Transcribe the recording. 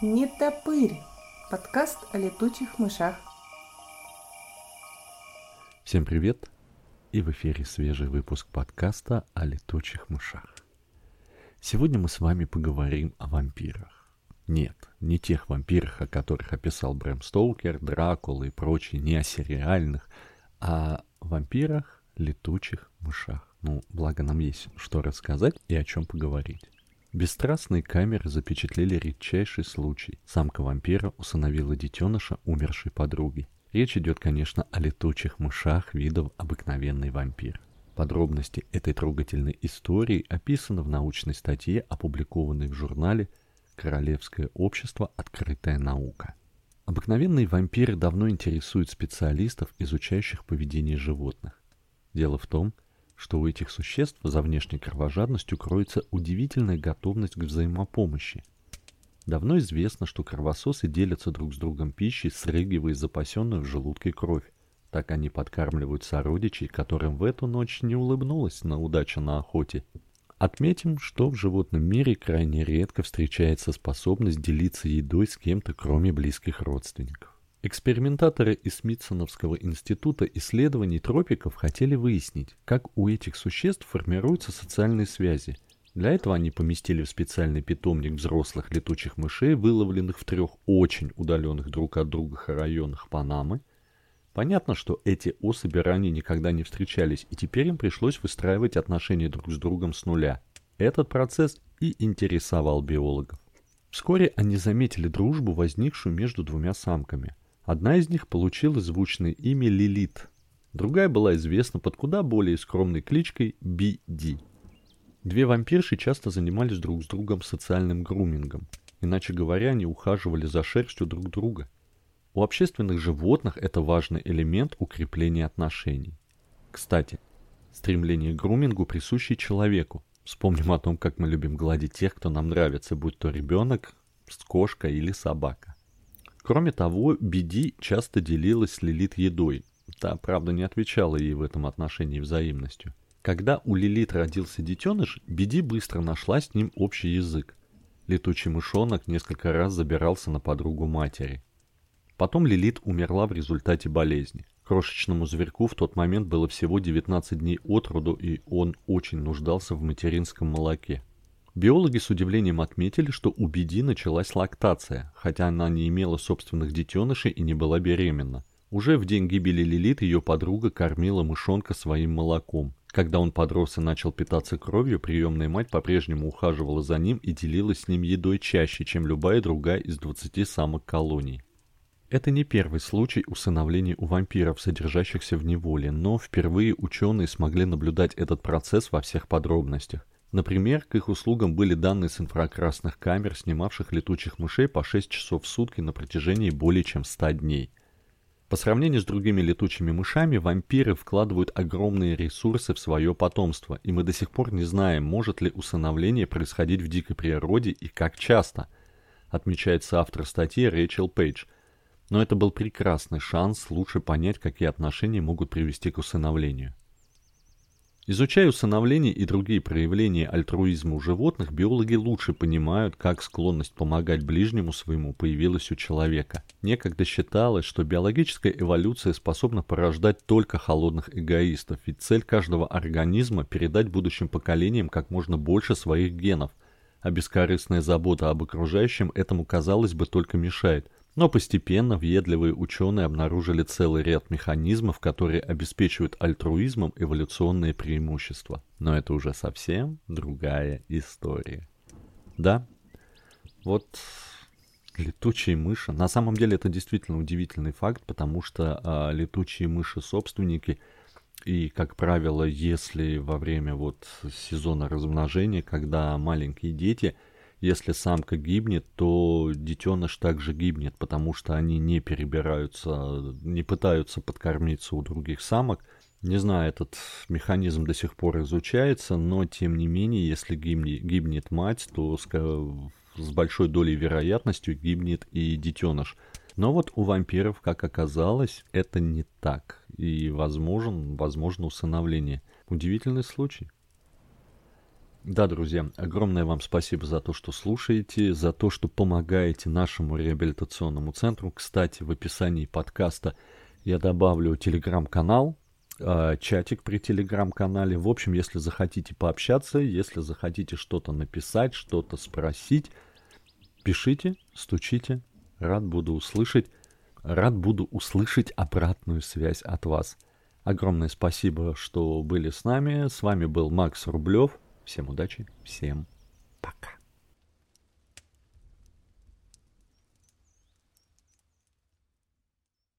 Не топырь. Подкаст о летучих мышах. Всем привет! И в эфире свежий выпуск подкаста о летучих мышах. Сегодня мы с вами поговорим о вампирах. Нет, не тех вампирах, о которых описал Брэм Стоукер, Дракула и прочие, не о сериальных, а вампирах, летучих мышах. Ну, благо нам есть что рассказать и о чем поговорить. Бесстрастные камеры запечатлели редчайший случай. Самка вампира усыновила детеныша умершей подруги. Речь идет, конечно, о летучих мышах видов обыкновенный вампир. Подробности этой трогательной истории описаны в научной статье, опубликованной в журнале «Королевское общество. Открытая наука». Обыкновенные вампиры давно интересуют специалистов, изучающих поведение животных. Дело в том, что у этих существ за внешней кровожадностью кроется удивительная готовность к взаимопомощи. Давно известно, что кровососы делятся друг с другом пищей, срыгивая запасенную в желудке кровь. Так они подкармливают сородичей, которым в эту ночь не улыбнулась на удачу на охоте. Отметим, что в животном мире крайне редко встречается способность делиться едой с кем-то, кроме близких родственников. Экспериментаторы из Смитсоновского института исследований тропиков хотели выяснить, как у этих существ формируются социальные связи. Для этого они поместили в специальный питомник взрослых летучих мышей, выловленных в трех очень удаленных друг от друга районах Панамы. Понятно, что эти особи ранее никогда не встречались, и теперь им пришлось выстраивать отношения друг с другом с нуля. Этот процесс и интересовал биологов. Вскоре они заметили дружбу, возникшую между двумя самками. Одна из них получила звучное имя Лилит, другая была известна под куда более скромной кличкой Би-Ди. Две вампирши часто занимались друг с другом социальным грумингом. Иначе говоря, они ухаживали за шерстью друг друга. У общественных животных это важный элемент укрепления отношений. Кстати, стремление к грумингу присуще человеку. Вспомним о том, как мы любим гладить тех, кто нам нравится, будь то ребенок, кошка или собака. Кроме того, Биди часто делилась с Лилит едой. Та, правда, не отвечала ей в этом отношении взаимностью. Когда у Лилит родился детеныш, Биди быстро нашла с ним общий язык. Летучий мышонок несколько раз забирался на подругу матери. Потом Лилит умерла в результате болезни. Крошечному зверьку в тот момент было всего 19 дней от роду, и он очень нуждался в материнском молоке. Биологи с удивлением отметили, что у Биди началась лактация, хотя она не имела собственных детенышей и не была беременна. Уже в день гибели Лилит ее подруга кормила мышонка своим молоком. Когда он подрос и начал питаться кровью, приемная мать по-прежнему ухаживала за ним и делилась с ним едой чаще, чем любая другая из 20 самок колоний. Это не первый случай усыновления у вампиров, содержащихся в неволе, но впервые ученые смогли наблюдать этот процесс во всех подробностях. Например, к их услугам были данные с инфракрасных камер, снимавших летучих мышей по 6 часов в сутки на протяжении более чем 100 дней. По сравнению с другими летучими мышами, вампиры вкладывают огромные ресурсы в свое потомство, и мы до сих пор не знаем, может ли усыновление происходить в дикой природе и как часто, отмечается автор статьи Рэйчел Пейдж. Но это был прекрасный шанс лучше понять, какие отношения могут привести к усыновлению. Изучая усыновление и другие проявления альтруизма у животных, биологи лучше понимают, как склонность помогать ближнему своему появилась у человека. Некогда считалось, что биологическая эволюция способна порождать только холодных эгоистов, ведь цель каждого организма – передать будущим поколениям как можно больше своих генов, а бескорыстная забота об окружающем этому, казалось бы, только мешает – но постепенно въедливые ученые обнаружили целый ряд механизмов, которые обеспечивают альтруизмом эволюционные преимущества. Но это уже совсем другая история. Да, вот летучие мыши. На самом деле это действительно удивительный факт, потому что а, летучие мыши-собственники и, как правило, если во время вот сезона размножения, когда маленькие дети – если самка гибнет, то детеныш также гибнет, потому что они не перебираются, не пытаются подкормиться у других самок. Не знаю, этот механизм до сих пор изучается, но тем не менее, если гибнет, мать, то с, с большой долей вероятностью гибнет и детеныш. Но вот у вампиров, как оказалось, это не так. И возможен, возможно усыновление. Удивительный случай. Да, друзья, огромное вам спасибо за то, что слушаете, за то, что помогаете нашему реабилитационному центру. Кстати, в описании подкаста я добавлю телеграм-канал, а, чатик при телеграм-канале. В общем, если захотите пообщаться, если захотите что-то написать, что-то спросить, пишите, стучите. Рад буду услышать. Рад буду услышать обратную связь от вас. Огромное спасибо, что были с нами. С вами был Макс Рублев. Всем удачи, всем пока.